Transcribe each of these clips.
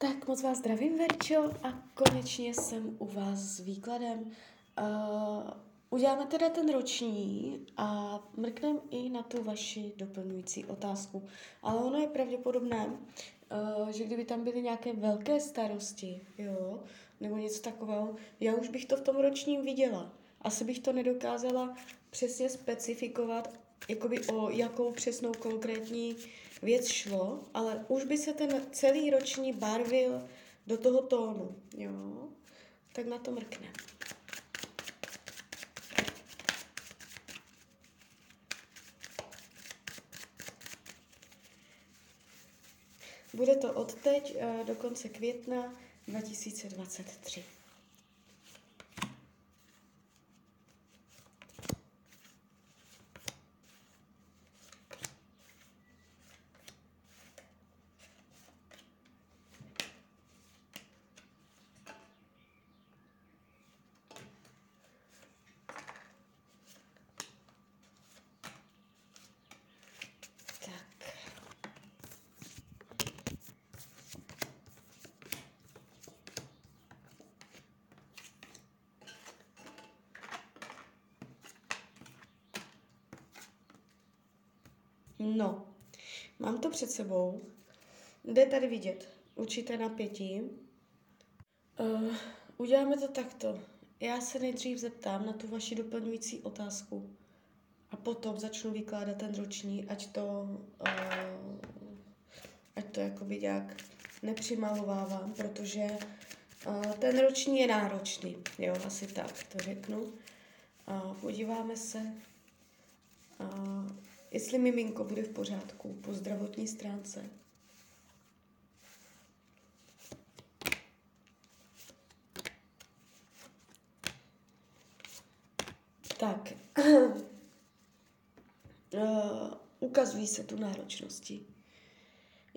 Tak moc vás zdravím, Verčo, a konečně jsem u vás s výkladem. Uh, uděláme teda ten roční a mrkneme i na tu vaši doplňující otázku. Ale ono je pravděpodobné, uh, že kdyby tam byly nějaké velké starosti, jo, nebo něco takového, já už bych to v tom ročním viděla. Asi bych to nedokázala přesně specifikovat, jakoby o jakou přesnou konkrétní věc šlo, ale už by se ten celý roční barvil do toho tónu, jo, tak na to mrkne. Bude to od teď eh, do konce května 2023. No, mám to před sebou. Jde tady vidět určité napětí. Uh, uděláme to takto. Já se nejdřív zeptám na tu vaši doplňující otázku a potom začnu vykládat ten roční, ať to, uh, ať to jakoby nějak nepřimalovávám, protože uh, ten roční je náročný, jo, asi tak to řeknu. Uh, podíváme se, uh, jestli miminko bude v pořádku po zdravotní stránce. Tak, uh, ukazují se tu náročnosti.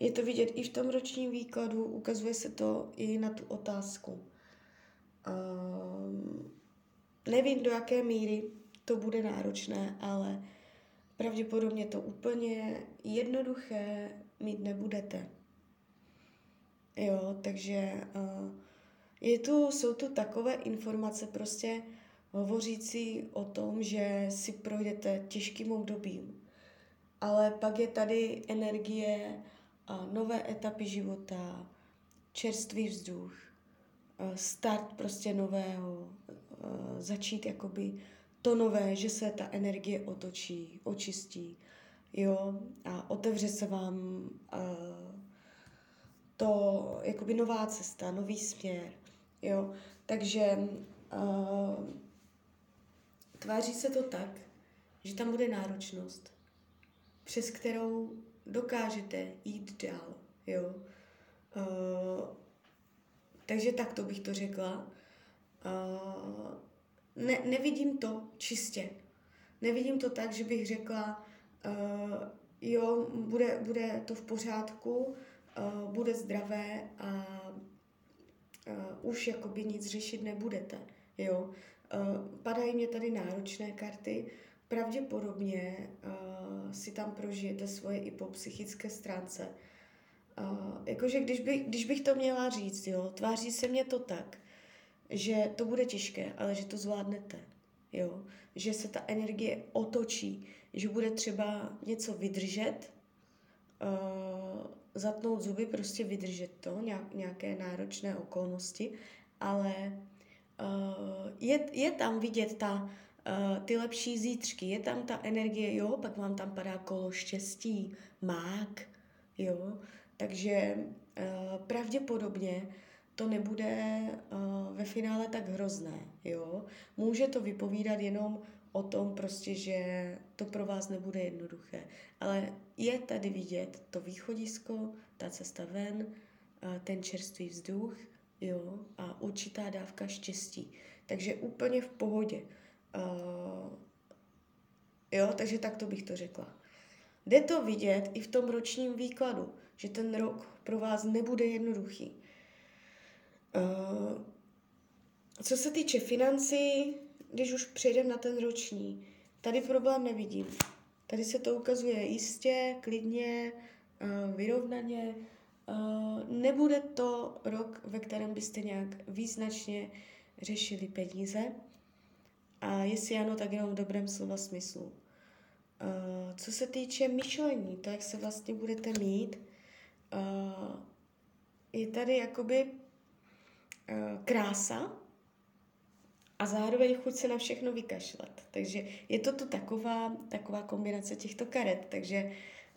Je to vidět i v tom ročním výkladu, ukazuje se to i na tu otázku. Uh, nevím, do jaké míry to bude náročné, ale pravděpodobně to úplně jednoduché mít nebudete. Jo, takže uh, je tu, jsou tu takové informace prostě hovořící o tom, že si projdete těžkým obdobím. Ale pak je tady energie a nové etapy života, čerstvý vzduch, start prostě nového, začít jakoby to nové, že se ta energie otočí, očistí, jo, a otevře se vám uh, to, jakoby nová cesta, nový směr, jo, takže uh, tváří se to tak, že tam bude náročnost, přes kterou dokážete jít dál, jo. Uh, takže tak to bych to řekla. Uh, ne, nevidím to čistě. Nevidím to tak, že bych řekla, uh, jo, bude, bude to v pořádku, uh, bude zdravé a uh, už jakoby nic řešit nebudete. Jo. Uh, padají mě tady náročné karty, pravděpodobně uh, si tam prožijete svoje i po psychické stránce. Uh, jakože když, by, když bych to měla říct, jo, tváří se mě to tak, že to bude těžké, ale že to zvládnete. Jo? Že se ta energie otočí, že bude třeba něco vydržet, uh, zatnout zuby, prostě vydržet to, nějaké náročné okolnosti, ale uh, je, je tam vidět ta, uh, ty lepší zítřky, je tam ta energie, jo, pak vám tam padá kolo štěstí, mák, jo, takže uh, pravděpodobně to nebude uh, ve finále tak hrozné, jo. Může to vypovídat jenom o tom prostě, že to pro vás nebude jednoduché. Ale je tady vidět to východisko, ta cesta ven, uh, ten čerstvý vzduch, jo, a určitá dávka štěstí. Takže úplně v pohodě. Uh, jo, takže tak to bych to řekla. Jde to vidět i v tom ročním výkladu, že ten rok pro vás nebude jednoduchý. Uh, co se týče financí, když už přejdeme na ten roční, tady problém nevidím. Tady se to ukazuje jistě, klidně, uh, vyrovnaně. Uh, nebude to rok, ve kterém byste nějak význačně řešili peníze. A jestli ano, tak jenom v dobrém slova smyslu. Co se týče myšlení, to, jak se vlastně budete mít, je tady jakoby krása a zároveň chuť se na všechno vykašlat. Takže je to tu taková, taková kombinace těchto karet. Takže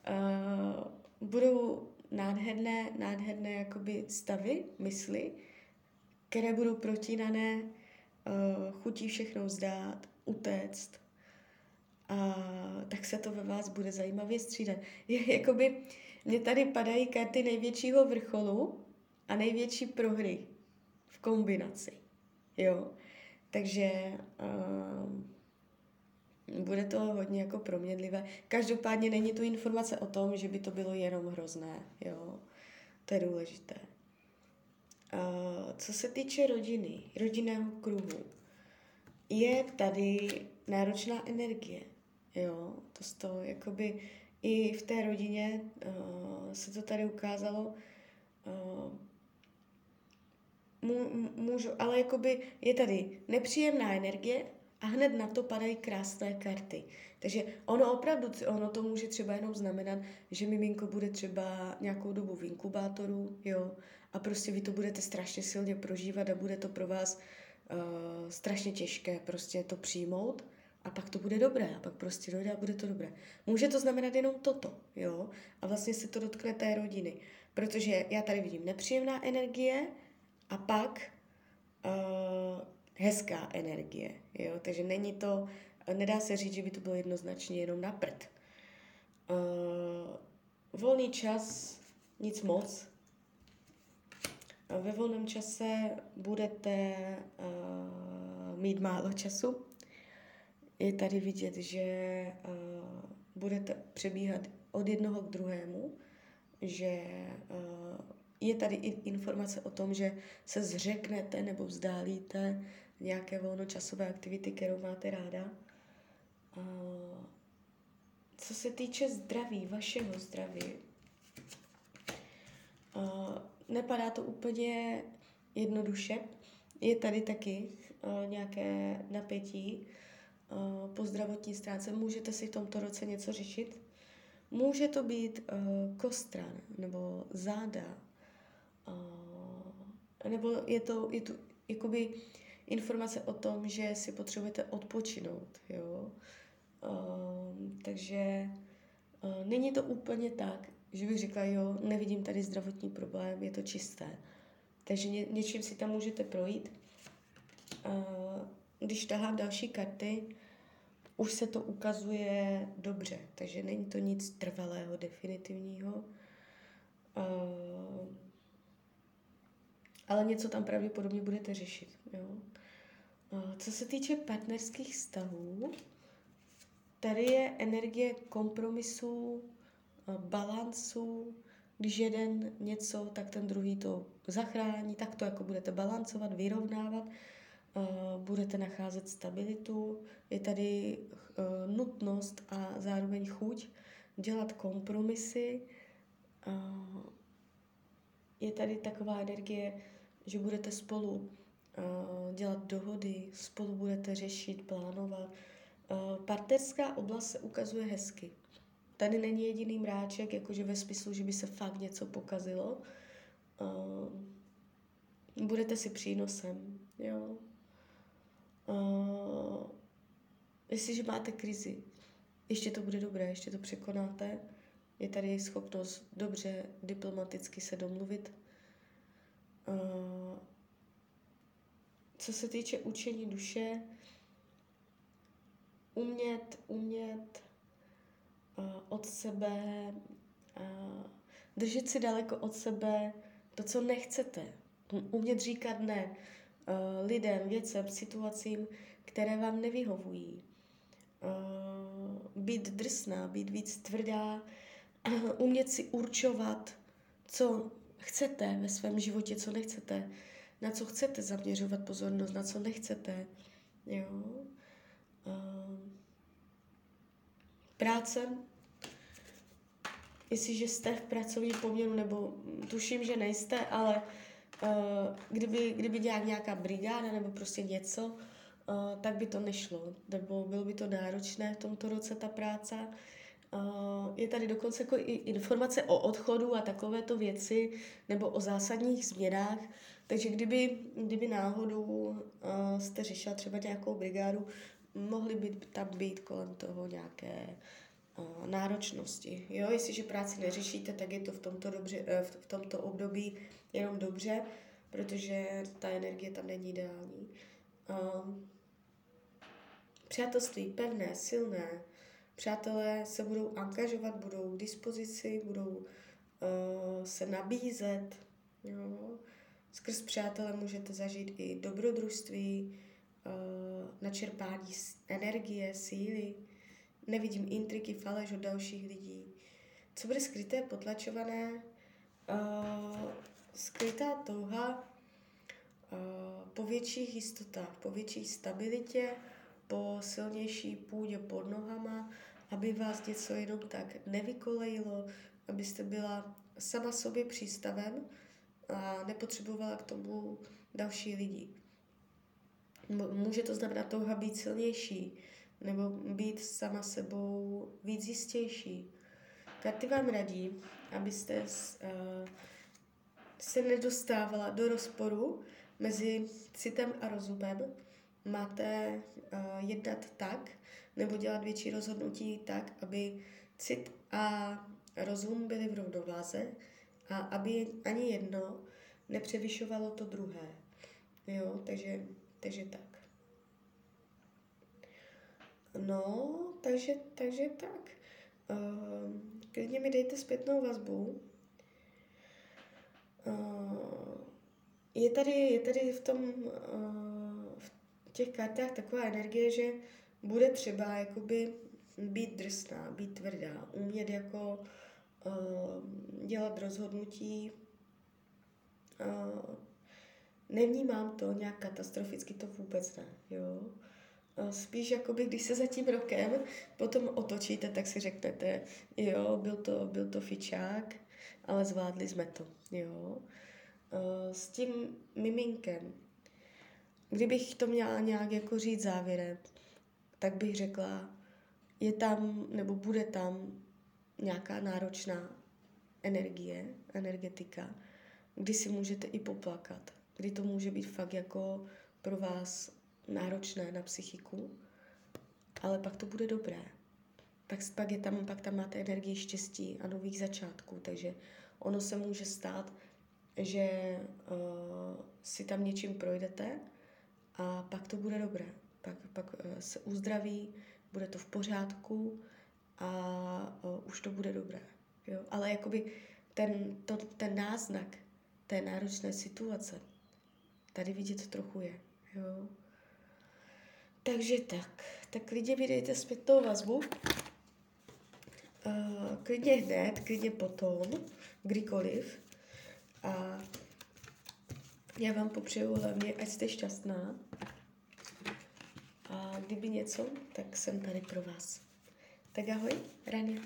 uh, budou nádherné, nádherné jakoby stavy, mysli, které budou protínané, uh, chutí všechno vzdát, utéct. A tak se to ve vás bude zajímavě střídat. Je, jakoby, mně tady padají karty největšího vrcholu a největší prohry v kombinaci. Jo? Takže uh, bude to hodně jako proměnlivé. Každopádně není tu informace o tom, že by to bylo jenom hrozné. Jo? To je důležité. Uh, co se týče rodiny, rodinného kruhu, je tady náročná energie. Jo, to z toho, jakoby i v té rodině uh, se to tady ukázalo. Uh, můžu, ale jakoby je tady nepříjemná energie a hned na to padají krásné karty. Takže ono opravdu, ono to může třeba jenom znamenat, že miminko bude třeba nějakou dobu v inkubátoru, jo, a prostě vy to budete strašně silně prožívat a bude to pro vás uh, strašně těžké prostě to přijmout a pak to bude dobré a pak prostě dojde a bude to dobré. Může to znamenat jenom toto, jo, a vlastně se to dotkne té rodiny, protože já tady vidím nepříjemná energie, a pak uh, hezká energie. Jo? Takže není to, nedá se říct, že by to bylo jednoznačně jenom na prd. Uh, volný čas, nic moc. Ve volném čase budete uh, mít málo času. Je tady vidět, že uh, budete přebíhat od jednoho k druhému, že uh, je tady i informace o tom, že se zřeknete nebo vzdálíte nějaké volnočasové aktivity, kterou máte ráda. Co se týče zdraví, vašeho zdraví, nepadá to úplně jednoduše. Je tady taky nějaké napětí po zdravotní stránce. Můžete si v tomto roce něco řešit. Může to být kostran nebo záda, Nebo je to, je to jakoby informace o tom, že si potřebujete odpočinout, jo. Uh, takže uh, není to úplně tak, že bych řekla, jo, nevidím tady zdravotní problém, je to čisté. Takže ně, něčím si tam můžete projít. Uh, když tahám další karty, už se to ukazuje dobře, takže není to nic trvalého, definitivního. Uh, ale něco tam pravděpodobně budete řešit. Jo? Co se týče partnerských vztahů, tady je energie kompromisů, balancu, když jeden něco, tak ten druhý to zachrání, tak to jako budete balancovat, vyrovnávat, budete nacházet stabilitu, je tady nutnost a zároveň chuť dělat kompromisy, je tady taková energie, že budete spolu uh, dělat dohody, spolu budete řešit, plánovat. Uh, partnerská oblast se ukazuje hezky. Tady není jediný mráček, jakože ve smyslu, že by se fakt něco pokazilo. Uh, budete si přínosem, jo. Uh, jestliže máte krizi, ještě to bude dobré, ještě to překonáte. Je tady schopnost dobře diplomaticky se domluvit, Uh, co se týče učení duše, umět, umět uh, od sebe, uh, držet si daleko od sebe to, co nechcete. Umět říkat ne uh, lidem, věcem, situacím, které vám nevyhovují. Uh, být drsná, být víc tvrdá, uh, umět si určovat, co chcete ve svém životě, co nechcete, na co chcete zaměřovat pozornost, na co nechcete. Jo? Uh, práce jestliže jste v pracovním poměru, nebo tuším, že nejste, ale uh, kdyby, kdyby dělala nějaká brigáda nebo prostě něco, uh, tak by to nešlo, nebo bylo by to náročné v tomto roce ta práce. Je tady dokonce jako i informace o odchodu a takovéto věci, nebo o zásadních změnách, takže kdyby, kdyby náhodou uh, jste řešila třeba nějakou brigádu, mohly by tam být kolem toho nějaké uh, náročnosti. Jo, jestliže práci neřešíte, tak je to v tomto, dobře, uh, v tomto období jenom dobře, protože ta energie tam není ideální. Přátelství pevné, silné, přátelé se budou angažovat, budou k dispozici, budou uh, se nabízet, jo, Skrz přátele můžete zažít i dobrodružství, uh, načerpání energie, síly. Nevidím intriky, faleš od dalších lidí. Co bude skryté, potlačované? Uh, skrytá touha uh, po větších jistotách, po větší stabilitě, po silnější půdě pod nohama, aby vás něco jenom tak nevykolejilo, abyste byla sama sobě přístavem, a nepotřebovala k tomu další lidi. Může to znamenat touha být silnější, nebo být sama sebou víc jistější. Karty vám radí, abyste uh, se nedostávala do rozporu mezi citem a rozumem. Máte uh, jednat tak, nebo dělat větší rozhodnutí tak, aby cit a rozum byly v rovnováze, a aby ani jedno nepřevyšovalo to druhé. Jo, takže, takže tak. No, takže, takže tak. Uh, klidně mi dejte zpětnou vazbu. Uh, je tady, je tady v tom, uh, těch kartách taková energie, že bude třeba jakoby být drsná, být tvrdá, umět jako uh, dělat rozhodnutí. Uh, nevnímám to nějak katastroficky, to vůbec ne. Jo? Uh, spíš jakoby, když se za tím rokem potom otočíte, tak si řeknete, jo, byl to, byl to fičák, ale zvládli jsme to. Jo? Uh, s tím miminkem, kdybych to měla nějak jako říct závěrem, tak bych řekla, je tam nebo bude tam nějaká náročná energie, energetika, kdy si můžete i poplakat, kdy to může být fakt jako pro vás náročné na psychiku, ale pak to bude dobré. Pak, pak, je tam, pak tam máte energii štěstí a nových začátků, takže ono se může stát, že uh, si tam něčím projdete a pak to bude dobré. Pak, pak uh, se uzdraví, bude to v pořádku a uh, už to bude dobré. Jo? Ale jakoby ten, to, ten náznak té náročné situace tady vidět trochu je. Jo? Takže tak, tak klidně mi dejte zpětnou vazbu. Uh, klidně hned, klidně potom, kdykoliv. A já vám popřeju hlavně, ať jste šťastná. A kdyby něco, tak jsem tady pro vás. Tak ahoj, Rania.